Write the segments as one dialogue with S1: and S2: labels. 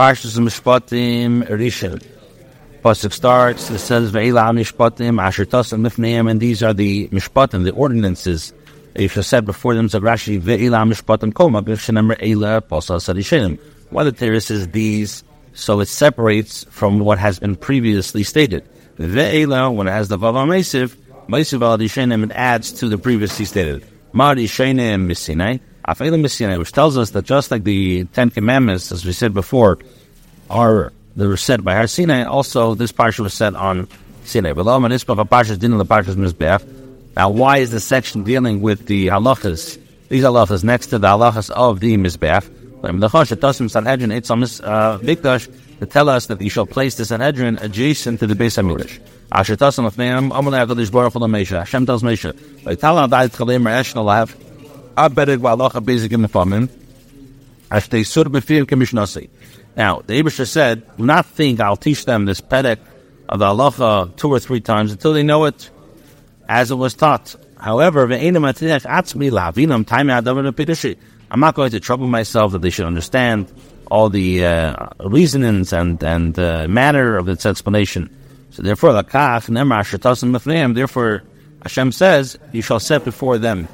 S1: Parshas Mishpatim Rishon. Pasuk starts, it says, Ve'ila Mishpatim Asher Tasam Mifneim, and these are the Mishpatim, the ordinances that you said before them, Zagrashi, Ve'ila Mishpatim Koma, B'Shenemar Eila Pasa Sadishinim. Why the Torah says these, so it separates from what has been previously stated. Ve'ila, when it has the Vav Mesiv, Mesiv Aladishenim, it adds to the previously stated. Mari Sheinem Misinai, Afelim Misinai, which tells us that just like the Ten Commandments, as we said before, are they were set by Har Sinai. Also, this parsha was set on Sinai. Now, why is the section dealing with the halachas? These halachas next to the halachas of the mizbeach. Uh, mikdash to tell us that you shall place the Sanhedrin adjacent to the Beis Hamikdash. Asher Hashem tells Nalav, Abedek V'alacha Bezik in the Famim, Ashtei Sur B'fiyim Kemishnasi. Now, the Abisha said, do not think I'll teach them this pedek of the halacha two or three times until they know it as it was taught. However, I'm not going to trouble myself that they should understand all the uh, reasonings and and uh, manner of its explanation. So therefore, therefore Hashem says, you shall set before them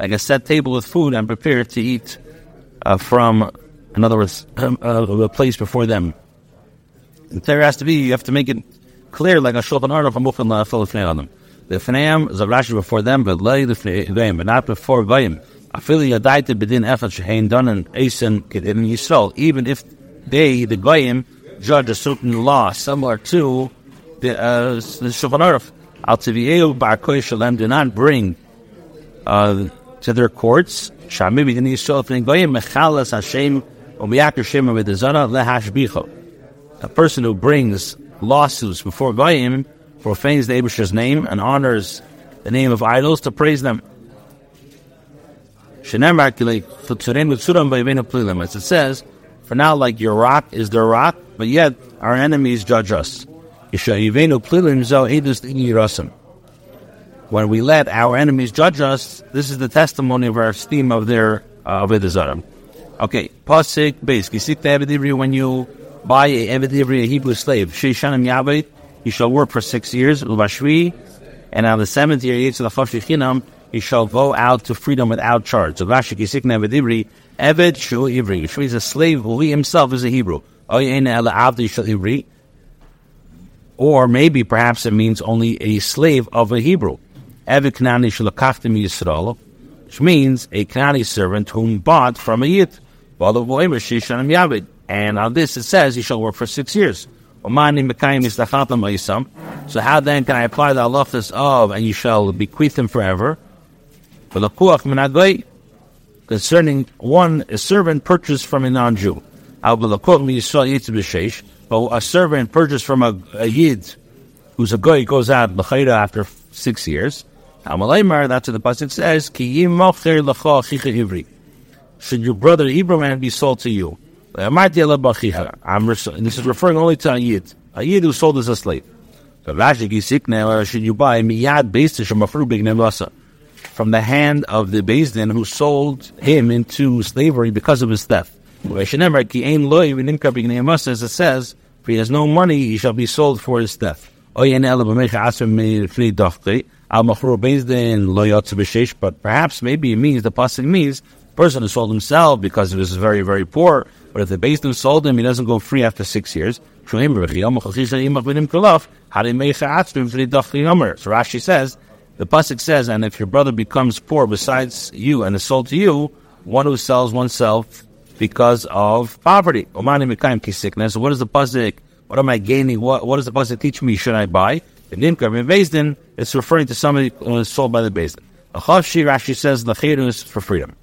S1: like a set table with food and prepared to eat uh, from, in other words, um, uh, a place before them. And there has to be, you have to make it clear, like a shulchan aruch mufin la'afel l'fnei adam. The fneim is a rashi before them, but lay the l'fnei but not before vayim. Afili yadaita bedin efat shehein donen eisen kedin Yisrael, even if they, the goyim, judge a certain law similar to the, uh, the shulchan aruch. Do not bring uh, to their courts. A person who brings lawsuits before goyim profanes the Abish's name and honors the name of idols to praise them. As it says, for now, like your rock is their rock, but yet our enemies judge us when we let our enemies judge us, this is the testimony of our esteem of their uh, Avodah Okay, Pasik base. When you buy a Evedivri, a Hebrew slave, Shishanim Yabit, he shall work for six years, Ubashvi, and on the seventh year, Yitzhak Chinam, he shall go out to freedom without charge. So Rashi Kisik Nevedivri, Eved Shu Ivri. Shu is a slave who he himself is a Hebrew. Or maybe perhaps it means only a slave of a Hebrew. Eved Kanani Shalakachtim Yisrael, which means a Kanani servant whom bought from a Yid. And on this it says he shall work for six years. So how then can I apply the halachas of and you shall bequeath him forever? Concerning one, a servant purchased from a non-Jew. But a servant purchased from a, a Yid who's a guy goes out after six years. Amalaymar, that's what the pasuk says. Ki ivri. Should your brother Ibrahim be sold to you? I'm this is referring only to a yid, a yid who sold as a slave. So Rashi uh, should you buy miyad beistish from the hand of the Bezdin who sold him into slavery because of his theft. As it says, if he has no money, he shall be sold for his Bezdin but perhaps maybe it means the pasuk means person who sold himself because he was very very poor. But if the Bezdin sold him, he doesn't go free after six years. So Rashi says the pasuk says, and if your brother becomes poor besides you and is sold to you, one who sells oneself because of poverty. So what is the pasuk? What am I gaining? What, what does the pasuk teach me? Should I buy? The Nimka in Bezdin, it's referring to somebody who is sold by the Bezdin. Achashi Rashi says the Chayru is for freedom.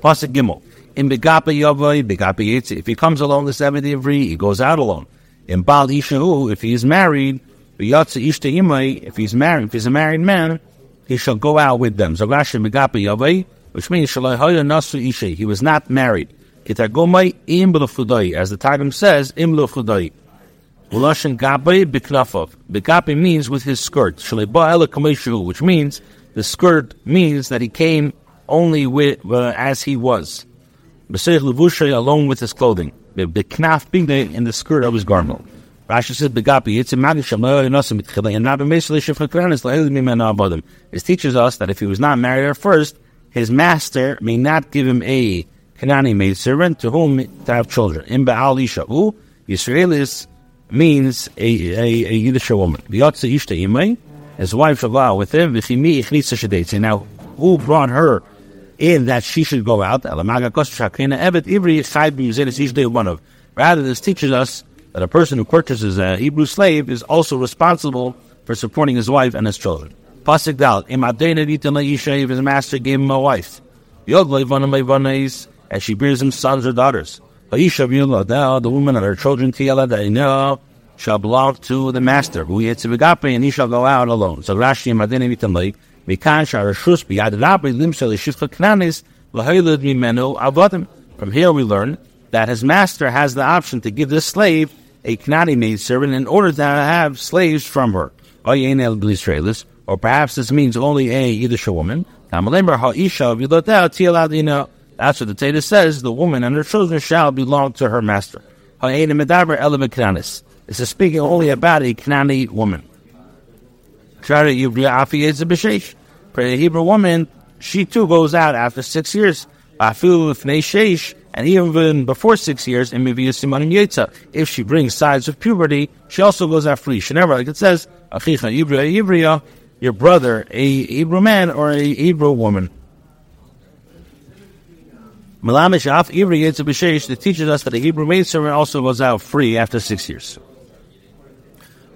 S1: Pasuk Gimel. In. If he comes alone the seventh Ivri, he goes out alone. In Bal Ishahu, if he is married, if he's married, if he's a married man, he shall go out with them. So Rashi Begapa Yavai, which means Isha. He was not married. Kitagomai Im As the Targum says, Im Lufudai. Ulashin gabe biknafov. Bikapi means with his skirt. Which means the skirt means that he came only with uh, as he was. B'seich levushay along with his clothing. B'knaf bigde in the skirt of his garment. Rashi says, "Begapi it's a mitchila and mimena abadim." It teaches us that if he was not married at first, his master may not give him a Kanani maid servant to whom to have children. In Baal Isha, who Yisraelis means a, a, a Yiddish woman. His wife shall out with him. Now, who brought her in that she should go out? One of. Rather, this teaches us that a person who purchases a Hebrew slave is also responsible for supporting his wife and his children. Pasik dal, if his master gave him a wife. As she bears him sons or daughters. The woman and her children shall belong to the master. Who a bigape and he shall go out alone. So Rashi Rabbi. From here we learn that his master has the option to give this slave a Knani maid servant in order to have slaves from her. Or perhaps this means only a Yiddish woman. That's what the Torah says. The woman and her children shall belong to her master. This is speaking only about a Knani woman. A Hebrew woman, she too goes out after six years. And even before six years, in if she brings signs of puberty, she also goes out free. She never, like it says, your brother, a Hebrew man or a Hebrew woman. Malamish Af Ivri teaches us that a Hebrew maidservant also goes out free after six years.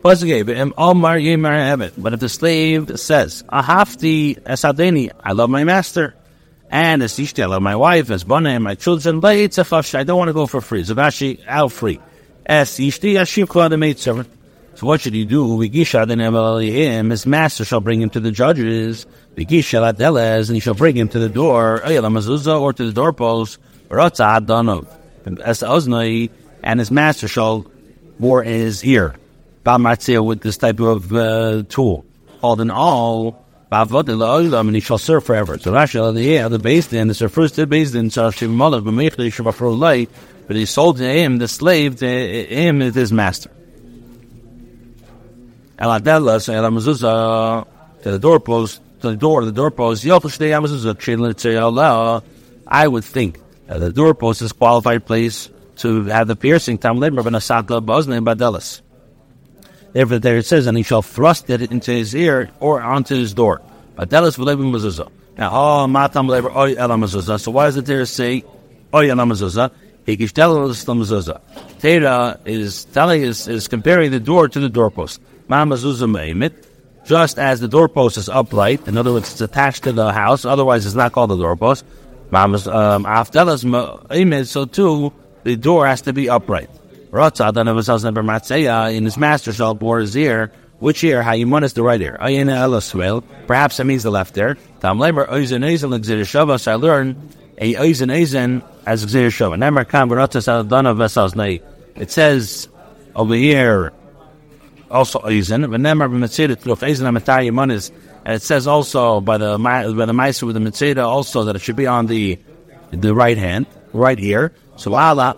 S1: But if the slave says, Ahafti Esadeni, I love my master, and asishti I love my wife, as Bana and my children, I don't want to go for free. Zavashi, out free. As Ishti, Ashivkla, the maidservant. So what should he do? his master shall bring him to the judges. and he shall bring him to the door, or to the doorpost, and his master shall bore in his ear. with this type of uh, tool. Called an all, and he shall serve forever. So Rashi, the the base then, this refers to base then, but he sold to him, the slave to him is his master. Eladella, so Ela Mezuzah, to the doorpost, to the door, the doorpost, Yochushdei Amazuzah, Chilin I would think that the doorpost is a qualified place to have the piercing, Tam Lember, Benasatla, Bosne, Badelas. Therefore, there it says, and he shall thrust it into his ear or onto his door. Badelas Velebim Mezuzah. Now, oh, Matam Leber, Oy Ela Mezuzah. So why does it there say, Oy Ela Mezuzah? Tera is telling is, is comparing the door to the doorpost just as the doorpost is upright, in other words, it's attached to the house, otherwise it's not called a doorpost. Mamas um, so too, the door has to be upright. In his master shall bore his ear, which ear? Hayimon is the right ear. Perhaps it means the left ear. So I learn a oizen oizen as shava. It says over here also Eisen. V'nemar b'mitzida tluf Eisen ha'metayim is, and it says also by the by the Meiser with the mitzida also that it should be on the the right hand, right ear. So Allah.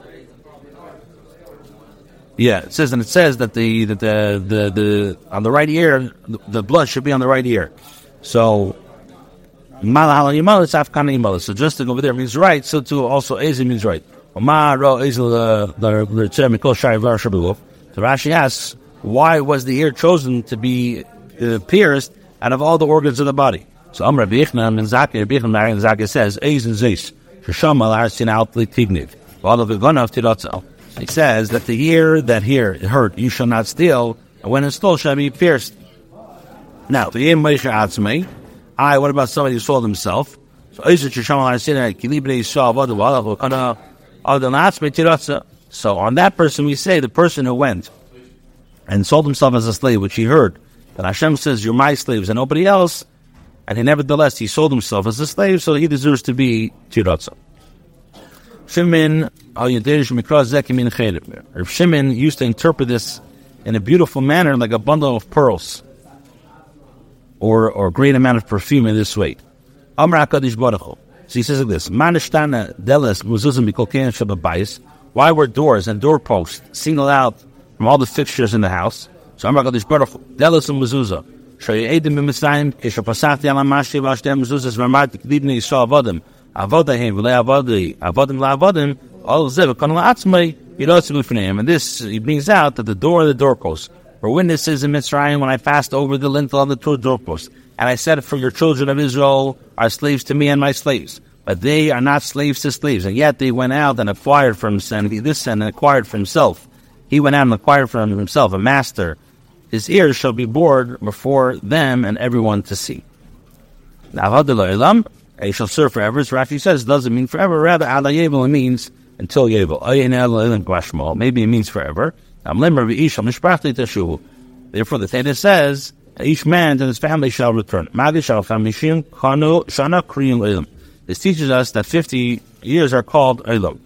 S1: Yeah, it says, and it says that the that the the, the on the right ear, the, the blood should be on the right ear. So so just to go over there means right, so too also Ezen means right. So Rashi asks, why was the ear chosen to be uh, pierced out of all the organs of the body? So Amr Bichnan and Zakir, Bichnan and Zakir says, Eis and Zeis, Shasham al Arsin out Tigniv. He says that the ear that here hurt, you shall not steal, and when it's stole shall be pierced. Now, the Yim Moshe Atzmei, I, what about somebody who sold himself? So So on that person we say, the person who went and sold himself as a slave, which he heard that Hashem says, You're my slaves and nobody else, and he nevertheless he sold himself as a slave, so he deserves to be tiratza. Shimon, Shimon used to interpret this in a beautiful manner, like a bundle of pearls, or or great amount of perfume in this way. Amra Baruch So he says like this. Why were doors and doorposts singled out from all the fixtures in the house? So I'm going to delis and mezuzah. Shoyedim b'Mitzrayim kishapasati ala mashi v'ashtem mezuzas v'amad k'dibni yisrael avodim avodahim v'le avodi avodim la'avodim all of zev kan la'atzmei yirotzu b'fneim. And this he brings out that the door of the doorpost were witnesses in Mitzrayim when I passed over the lintel of the two doorposts. And I said, For your children of Israel are slaves to me and my slaves. But they are not slaves to slaves. And yet they went out and acquired himself, this and acquired for himself. He went out and acquired for himself a master. His ears shall be bored before them and everyone to see. Now, he shall serve forever. As Rashi says, doesn't mean forever. Rather, ala it means until Yebel. Maybe it means forever. Therefore, the Torah says, each man and his family shall return. This teaches us that 50 years are called Eilam.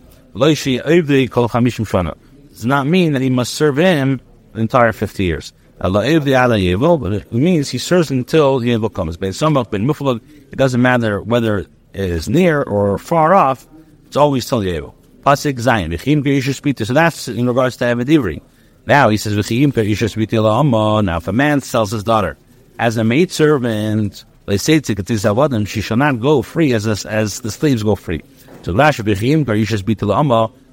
S1: Does not mean that he must serve him the entire 50 years. But it means he serves until the Yevil comes. It doesn't matter whether it is near or far off, it's always till the Yevil. Pasik Zayin. So that's in regards to Eved Ivri. Now he says, Now, if a man sells his daughter as a maid servant, they say to she shall not go free as as the slaves go free. So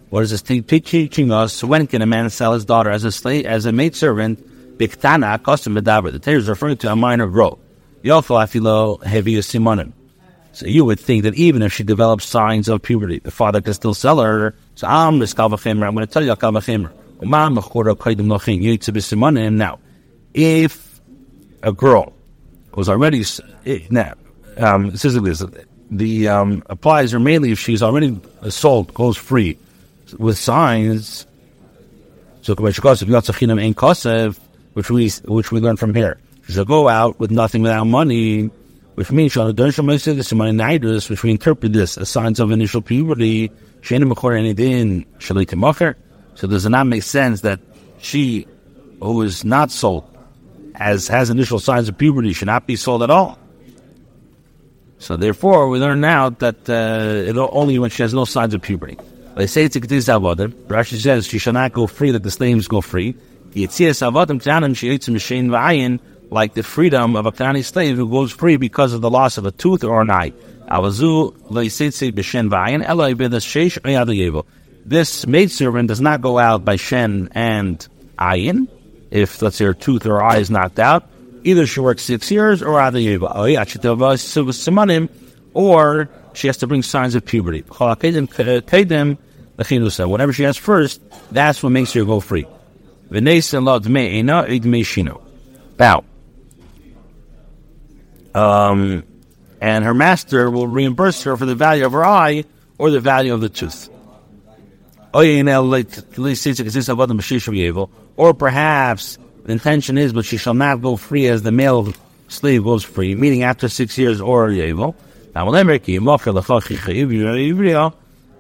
S1: what is this teaching us? When can a man sell his daughter as a slave, as a maid servant? Biktana custom medaber. The Torah is referring to a minor girl. growth. Yofil heavy simonim. So you would think that even if she develops signs of puberty, the father can still sell her. So I'm this kalvachimer. I'm going to tell you a kalvachimer. Now, if a girl was already now, um, this, the um, applies or mainly if she's already sold, goes free with signs. So which we which we learn from here. Shall go out with nothing without money which means which we interpret this as signs of initial puberty. So does it not make sense that she who is not sold as has initial signs of puberty should not be sold at all? So therefore, we learn now that uh, only when she has no signs of puberty. They say it's a Rashi says she shall not go free, that the slaves go free like the freedom of a Kanani slave who goes free because of the loss of a tooth or an eye. This maidservant does not go out by shen and ayin, if let's say her tooth or eye is knocked out. Either she works six years or or she has to bring signs of puberty. Whatever she has first, that's what makes her go free. Now, um, and her master will reimburse her for the value of her eye or the value of the tooth. Or perhaps the intention is, but she shall not go free as the male slave goes free, meaning after six years or Yevo.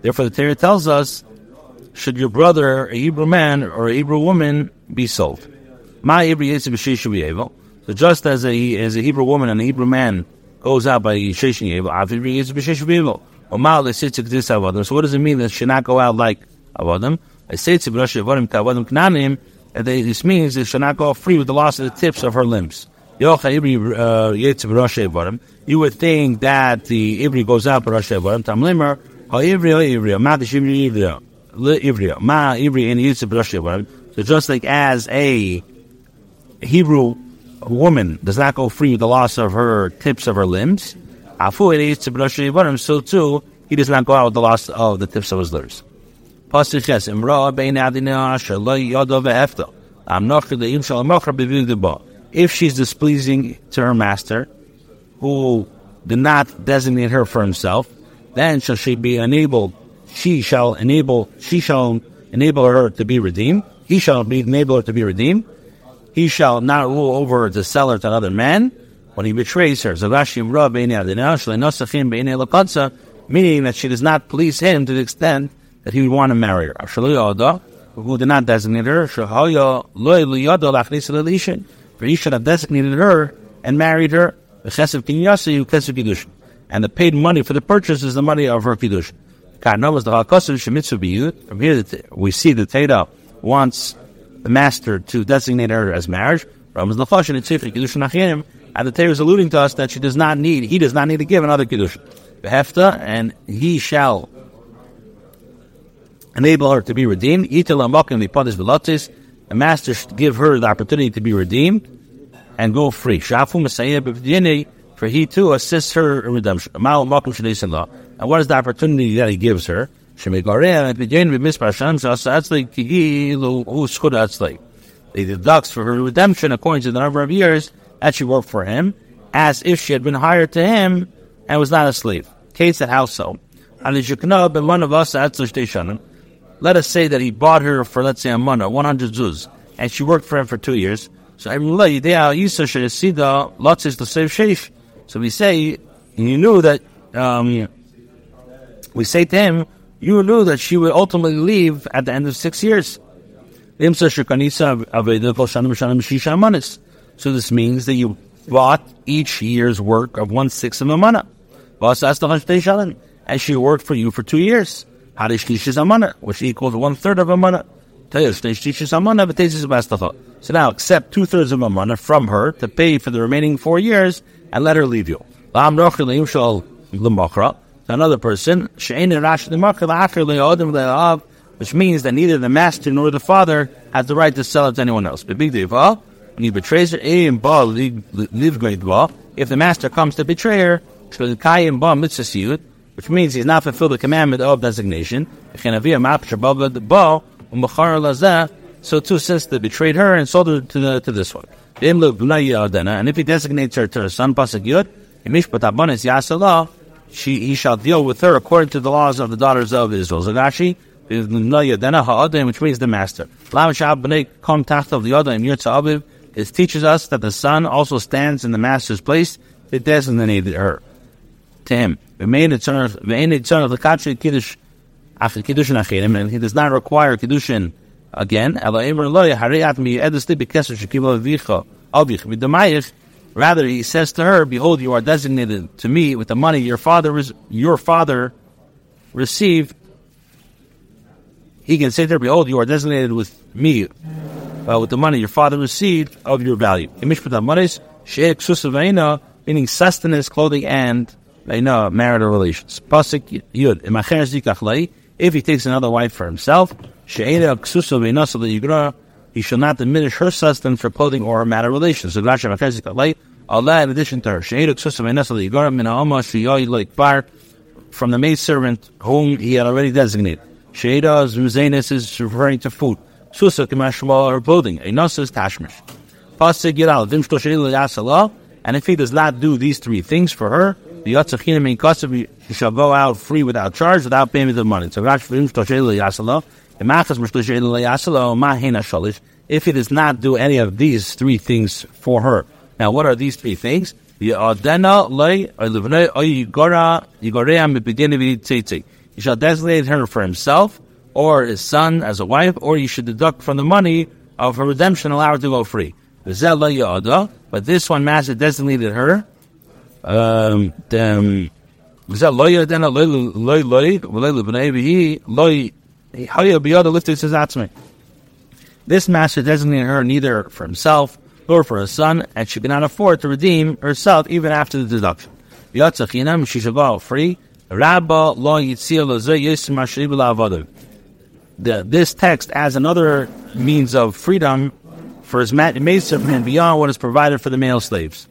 S1: Therefore, the Torah tells us, should your brother, a Hebrew man or a Hebrew woman, be sold? My Hebrew should. So just as a as a Hebrew woman and a Hebrew man goes out by B'Shesh Yevil. So what does it mean that she not go out like Avodim? I say to Knanim, and this means that she not go free with the loss of the tips of her limbs. Uh, you would think that the Ivri goes out B'Rosh Avodim, Tam Limer, Oh, Ivri, Ivri, Ma Ivri, Ivri, Ma Ivri, Yitzhak B'Rosh Avodim. So just like as a Hebrew woman does not go free with the loss of her tips of her limbs, so too he does not go out with the loss of the tips of his limbs. If she's displeasing to her master, who did not designate her for himself, then shall she be enabled. She shall enable. She shall enable her to be redeemed. He shall be enable her to be redeemed he shall not rule over the seller to another man when he betrays her. Meaning that she does not please him to the extent that he would want to marry her. Who did not designate her, for he should have designated her and married her. And the paid money for the purchase is the money of her kiddush. From here, we see that Teda wants the master to designate her as marriage. And the Torah is alluding to us that she does not need, he does not need to give another kiddush. And he shall enable her to be redeemed. The master should give her the opportunity to be redeemed and go free. For he too assists her in redemption. And what is the opportunity that he gives her? He deducts for her redemption according to the number of years that she worked for him, as if she had been hired to him and was not a slave. Kate said, How so? And one of us let us say that he bought her for, let's say, a mana, 100 zuz, and she worked for him for two years. So So we say, you knew that, um, we say to him, you knew that she would ultimately leave at the end of six years. So this means that you bought each year's work of one sixth of a mana. And she worked for you for two years. Which equals one third of a mana. So now accept two thirds of a mana from her to pay for the remaining four years and let her leave you. Another person, which means that neither the master nor the father has the right to sell it to anyone else. When he betrays her, if the master comes to betray her, which means he's not fulfilled the commandment of designation, so too since they betrayed her and sold her to, the, to this one. And if he designates her to her son, Pasuk Yud, she, he shall deal with her according to the laws of the daughters of Israel. Zagashi, which means the master. It teaches us that the son also stands in the master's place. It designated her to him. And he does not require kiddushin again. Rather, he says to her, "Behold, you are designated to me with the money your father your father received." He can say to her, "Behold, you are designated with me uh, with the money your father received of your value." Meaning sustenance, clothing, and marital relations. If he takes another wife for himself, he shall not diminish her sustenance for clothing or marital relations. So Allah, in addition to her, from the maidservant whom he had already designated. Sheida Zuzanis is referring to food. Susa Kimashma or clothing. A Nasa is Tashmish. Pasig Yidal, and if he does not do these three things for her, the Yatzachinim in he shall go out free without charge, without payment of money. So If he does not do any of these three things for her. Now, what are these three things? He shall designate her for himself, or his son as a wife, or you should deduct from the money of her redemption, allow her to go free. But this one master designated her. Um, um, this master designated her neither for himself nor for his son, and she cannot afford to redeem herself even after the deduction. This text adds another means of freedom for his maid servant beyond what is provided for the male slaves.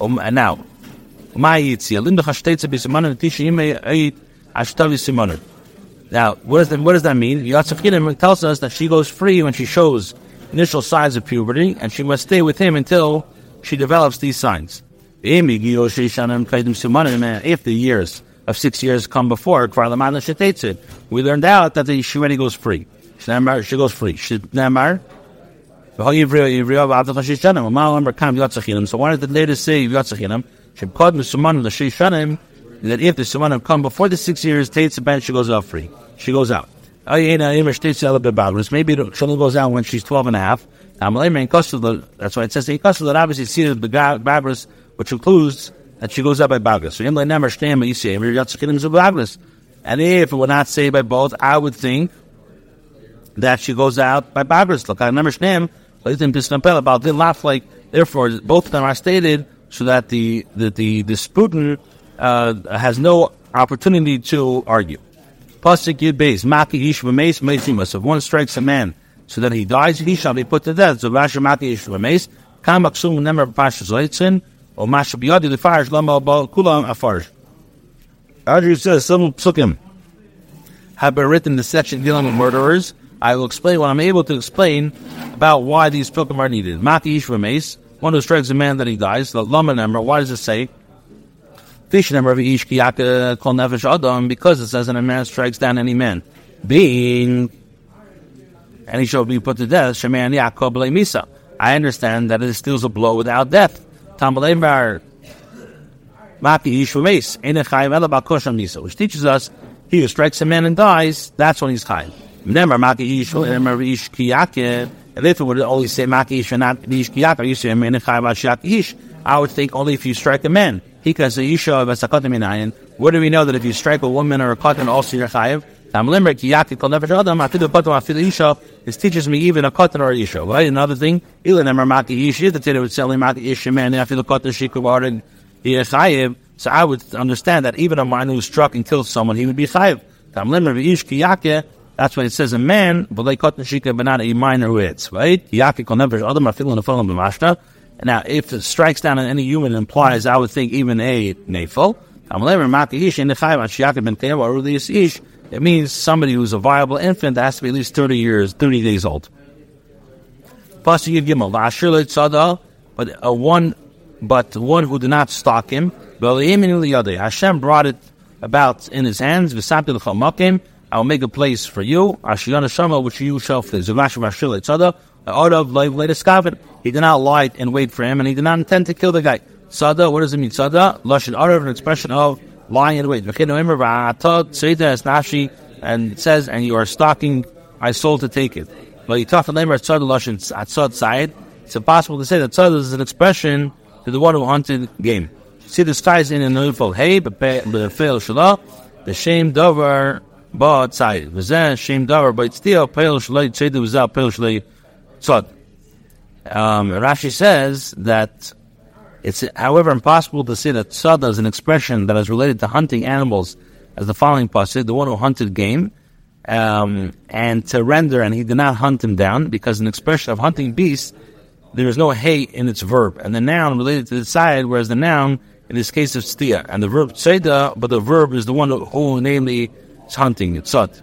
S1: Um, and now, now, what, is that, what does that mean? Yatzachinim tells us that she goes free when she shows initial signs of puberty, and she must stay with him until she develops these signs. If the years of six years come before, we learned out that she already goes free. She goes free. So why did the later say Yatzachinim? That if the Simanim come before the six years, Tate's bench, she goes out free. She goes out. Maybe she only goes out when she's 12 and a half. That's why it says that obviously seated the barbarous, which includes that she goes out by Bagras. So never stand, but you say, Bagras. And if it would not say by both, I would think that she goes out by Bagras. Look, I never stand, but about the laugh like, therefore, both of them are stated so that the, the, the disputant uh, has no opportunity to argue. Pasuk Yud Beis, Maki Ish V'Meis Meisimus. If one strikes a man so that he dies, he shall be put to death. So Rashi Maki Ish V'Meis, Kam Aksum Nemer Pashas Leitzin, or Masha Biyadi Lefarish Lama Kulam Afarish. Andrew says, some psukim have been written in the section dealing with murderers. I will explain what I'm able to explain about why these psukim are needed. Maki Ish one who strikes a man that he dies, the Lama Nemer, why does it say? Fish number of ish kiyaka kol nefesh adam because it says that a man strikes down any man, being and he shall be put to death. Sheman Yaakov misa. I understand that it steals a blow without death. Tambalembar Maki Yishu Mace misa, which teaches us he who strikes a man and dies, that's when he's chayim. Remember Maki Yishu Remember Ish Kiyakin. And if it would only say Maki Ish and not Ish Kiyakin, you say Amen Ish. I would think only if you strike a man. A Where do we know that if you strike a woman or a cotton, also you're chayiv? This teaches me even a cotton or isha. Right? Another thing. So I would understand that even a man who struck and killed someone, he would be chayiv. That's why it says a man, but like cotton shika, but not a minor who hits, right? Now, if it strikes down on any human, implies, I would think, even a nafel. It means somebody who's a viable infant that has to be at least 30 years, 30 days old. But a one, but one who did not stalk him, Hashem brought it about in his hands. I will make a place for you, which you shall. Orav latest kavit. He did not lie and wait for him, and he did not intend to kill the guy. Sada, what does it mean? Sada, lashon orav, an expression of lying and wait. And it says, and you are stalking my soul to take it. But you talk to Tzad lashon side. It's impossible to say that Sada is an expression to the one who hunted game. See the skies in the nufal. Hey, befeil shalah, the shame dover tzad. V'zeh shame dover, but still peil shalai tzedu v'zah peil shalai tzad. Um, Rashi says that it's, however, impossible to say that tzad is an expression that is related to hunting animals, as the following pasuk, the one who hunted game, um, and to render, and he did not hunt him down, because an expression of hunting beasts, there is no hay in its verb, and the noun related to the side, whereas the noun, in this case, is stia, and the verb tzeda, but the verb is the one who, namely, is hunting, tzad.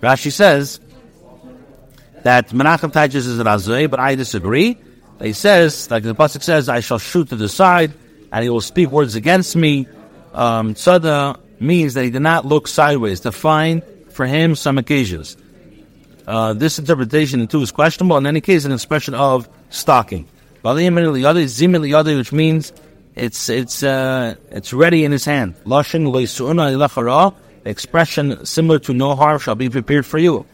S1: Rashi says that Menachem teaches is Razoi, but I disagree. He says, like the pasuk says, I shall shoot to the side, and he will speak words against me. Um, tzada means that he did not look sideways to find for him some occasions. Uh, this interpretation too is questionable. In any case, an expression of stalking. Which means it's it's uh, it's ready in his hand. Lashon expression similar to no harm shall be prepared for you.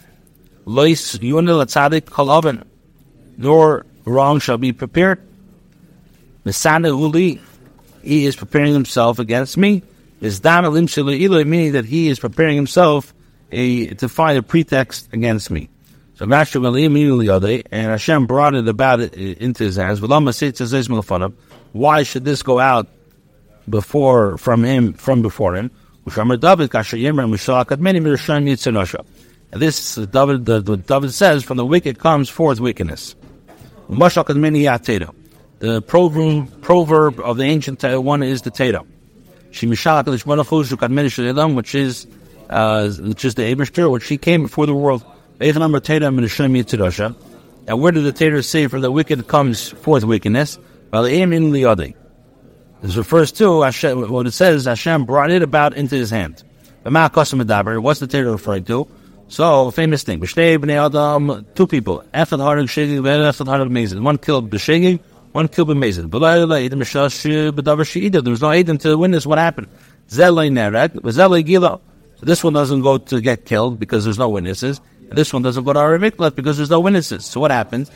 S1: Nor wrong shall be prepared. Misana uli, he is preparing himself against me. Is meaning that he is preparing himself a, to find a pretext against me. So Rashi immediately and Hashem brought it about it into his hands. Why should this go out before from him from before him? And this David, the, the David says, from the wicked comes forth wickedness. The proverb, proverb of the ancient one is the Teda. Which is uh, which is the Abishter, which she came before the world. And where did the Torah say from the wicked comes forth wickedness? Well, in the This refers to Hashem, what it says, Hashem brought it about into his hand. What's the Torah referring to? So, famous thing. Two people. One killed B'shegig, one killed B'mezid. There was no Adam to the witness what happened. So this one doesn't go to get killed because there's no witnesses. This one doesn't go to our miklat because there's no witnesses. So what happens?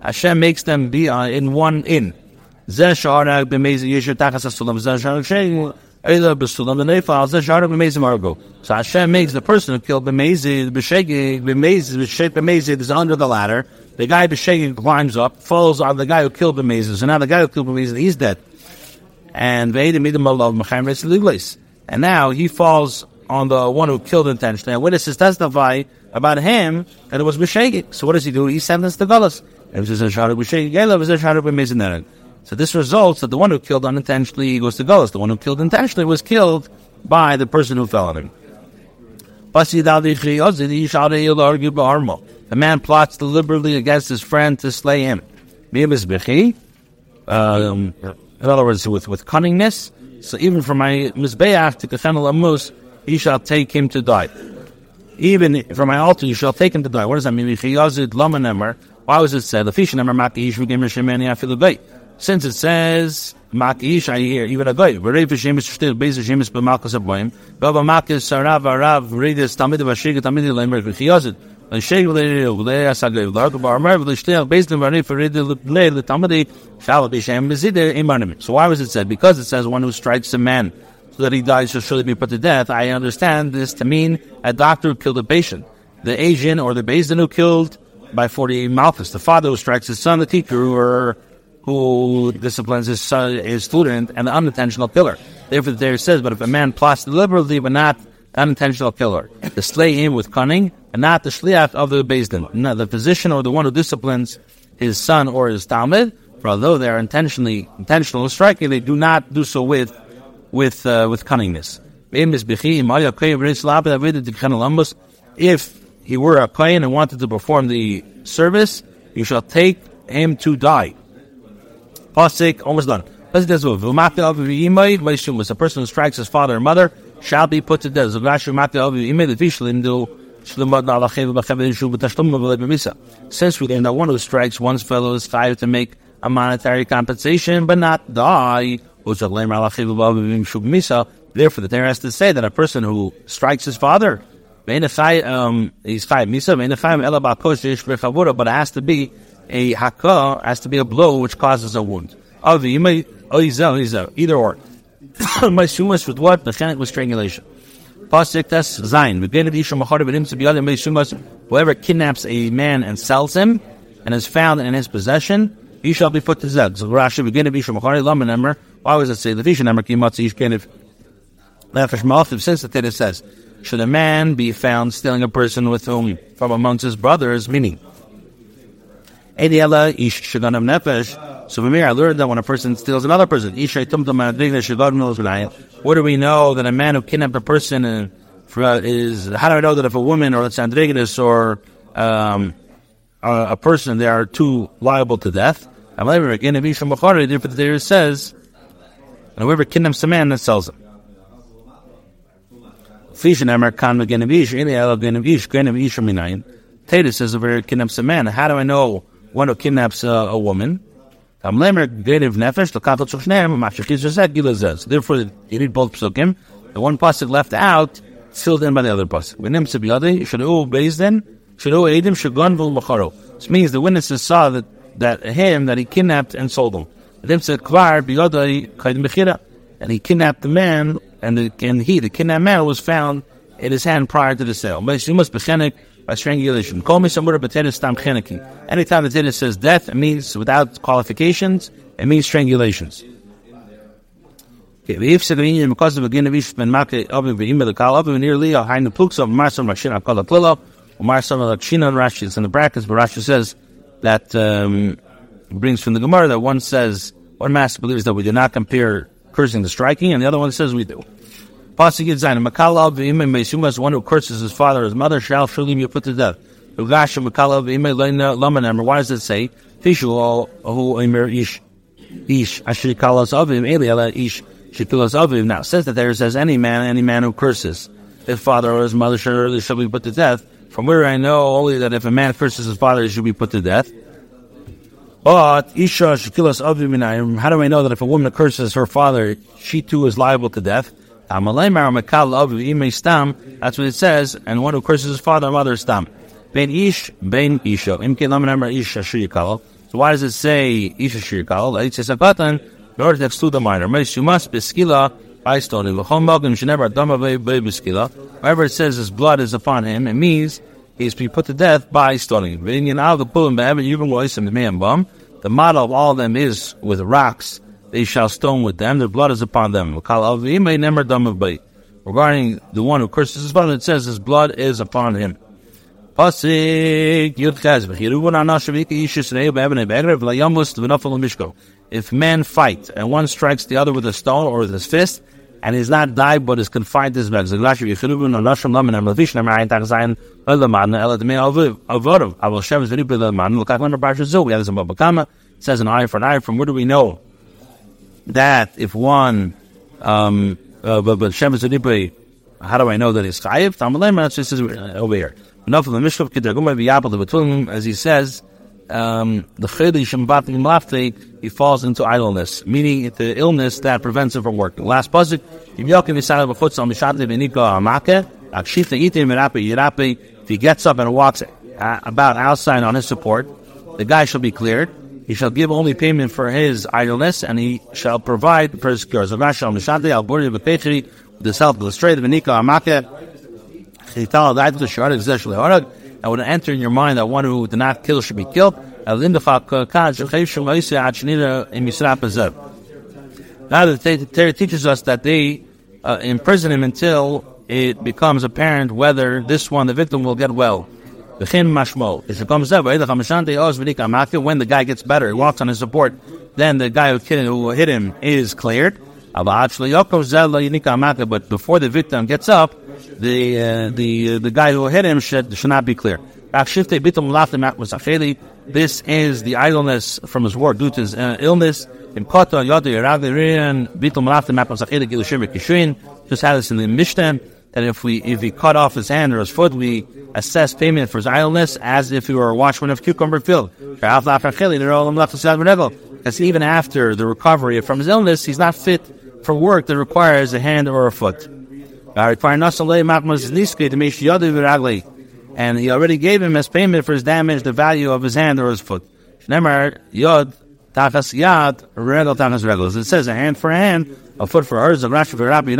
S1: Hashem makes them be uh, in one in. So Hashem makes the person who killed B'mezid, B'shegig, B'mezid, B'sheg B'mezid is under the ladder. The guy B'shegig climbs up, falls on the guy who killed B'mezid. So now the guy who killed B'mezid, he's dead. And and now he falls on the one who killed intentionally. And witnesses testify about him that it was B'shegig. So what does he do? He sentenced the Gullus. So this results that the one who killed unintentionally goes to Gullus. The one who killed intentionally was killed by the person who fell on him. The man plots deliberately against his friend to slay him. Um, in other words, with, with cunningness. So even for my mizbeach to kachan lamus, he shall take him to die. Even from my altar, you shall take him to die. What does that mean? Why was it said? Since it says Makish, I hear even a guy. For Shemesh still base Shemesh b'malchus aboim. Baba Makis Sarav Arav Redis Tamid Vashig Tamid Lemer V'chiyazit. And Sheik V'leil V'leil Asagay V'lark B'armer V'lishtel based on V'rei for Redil V'leil Tamid Shall be Shem Bezideh Imanim. So why was it said? Because it says one who strikes a man so that he dies shall surely be put to death. I understand this to mean a doctor who killed a patient. The Asian or the Bezdin who killed by 40 Malchus, the father who strikes his son, the teacher, or er, who disciplines his son, his student, and the unintentional killer. Therefore, the Torah says, but if a man plots deliberately but not unintentional killer, to slay him with cunning, and not the shliach of the Bezdin, not the physician or the one who disciplines his son or his talmud, for although they are intentionally intentional striking, they do not do so with with uh, with cunningness. If he were a kohen and wanted to perform the service, you shall take him to die. Pasik, almost done. A person who strikes his father or mother shall be put to death. Since we learned that one who strikes one's fellow is fired to make a monetary compensation, but not die. Therefore, the Torah has to say that a person who strikes his father, um, he's but it has to be a haka has to be a blow which causes a wound. Either or. My sumas with what? Mechanic with strangulation. Zain. Whoever kidnaps a man and sells him and is found in his possession, he shall be put to Rashi begin to be from Why was it say the vision number kimatzi ishkenev? Nefesh malchiv since the Torah says, should a man be found stealing a person with whom from amongst his brothers, meaning Ediela ish shaganam nefesh. So from here, I learned that when a person steals another person, what do we know that a man who kidnapped a person is? How do I know that if a woman or let's androgynous or um, a, person they are too liable to death? I'm never again if from Bukhari, therefore the Torah says, and whoever kidnaps a man that sells him. Tatus says, whoever kidnaps a man, how do I know one who kidnaps a, a woman. Therefore, you read both psukim. The one pasuk left out, filled in by the other pasuk. This means the witnesses saw that, that him, that he kidnapped and sold him. And he kidnapped the man, and, the, and he, the kidnapped man, was found in his hand prior to the sale by strangulation. Call me but stam. Anytime the tennis says death, it means without qualifications, it means strangulations. Okay, if the because of a ginavish ben make of the email the call of nearly a high pluks of marsom rashina call it lilo or marsom rashina rashi in the brackets but rashi says that um, brings from the gemara that one says one master believes that we do not compare cursing to striking and the other one says we do Pasuk Zayin, Makala v'imay meisumas, one who curses his father or his mother shall surely be put to death. Why does it say, Fishu who emir ish, ish, ashikalas avim, eli ish, shikalas avim. Now, says that there says any man, any man who curses his father or his mother surely shall be put to death. From where I know only that if a man curses his father, he should be put to death. But Isha Shakilas Aviminayim, how do I know that if a woman curses her father, she too is liable to death? That's what it says, and one who curses his father or mother is Stam. Ben Ish, Ben Isha. So why does it say Isha Shirikal? It says Sakatan, in order to exclude the minor. You must be skila by stoning. Wherever it says his blood is upon him, it means he's to be put to death by stoning. The model of all of them is with rocks. They shall stone with them. Their blood is upon them. Regarding the one who curses his father, it says his blood is upon him. If men fight and one strikes the other with a stone or with his fist, and he's not died but is confined to his bed. Says an eye for an eye. From where do we know that if one um uh, but Shem how do I know that he's chayiv? Tamalem, it says over here. Enough of the Mishkav Betulum, as he says, um, the Chedish and Batim Lafte, he falls into idleness, meaning the illness that prevents him from working. Last pasuk, if he gets up and walks uh, about outside on his support, the guy shall be cleared. He shall give only payment for his idleness, and he shall provide for his cures. The self illustrated Venika Amake, I would enter in your mind that one who did not kill should be killed. Now the Torah teaches us that they uh, imprison him until it becomes apparent whether this one, the victim, will get well. When the guy gets better, he walks on his support, then the guy who hit him is cleared. But before the victim gets up, the uh, the uh, the guy who hit him should should not be clear. This is the idleness from his war due to his uh, illness. Just had this in the Mishnah that if we if we cut off his hand or his foot, we assess payment for his idleness as if he were a watchman of cucumber field. Because even after the recovery from his illness, he's not fit for work that requires a hand or a foot. And he already gave him as payment for his damage the value of his hand or his foot. yod. It says a hand for a hand, a foot for hers, a rashi for a rabbi,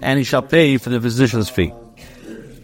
S1: and he shall pay for the physician's fee.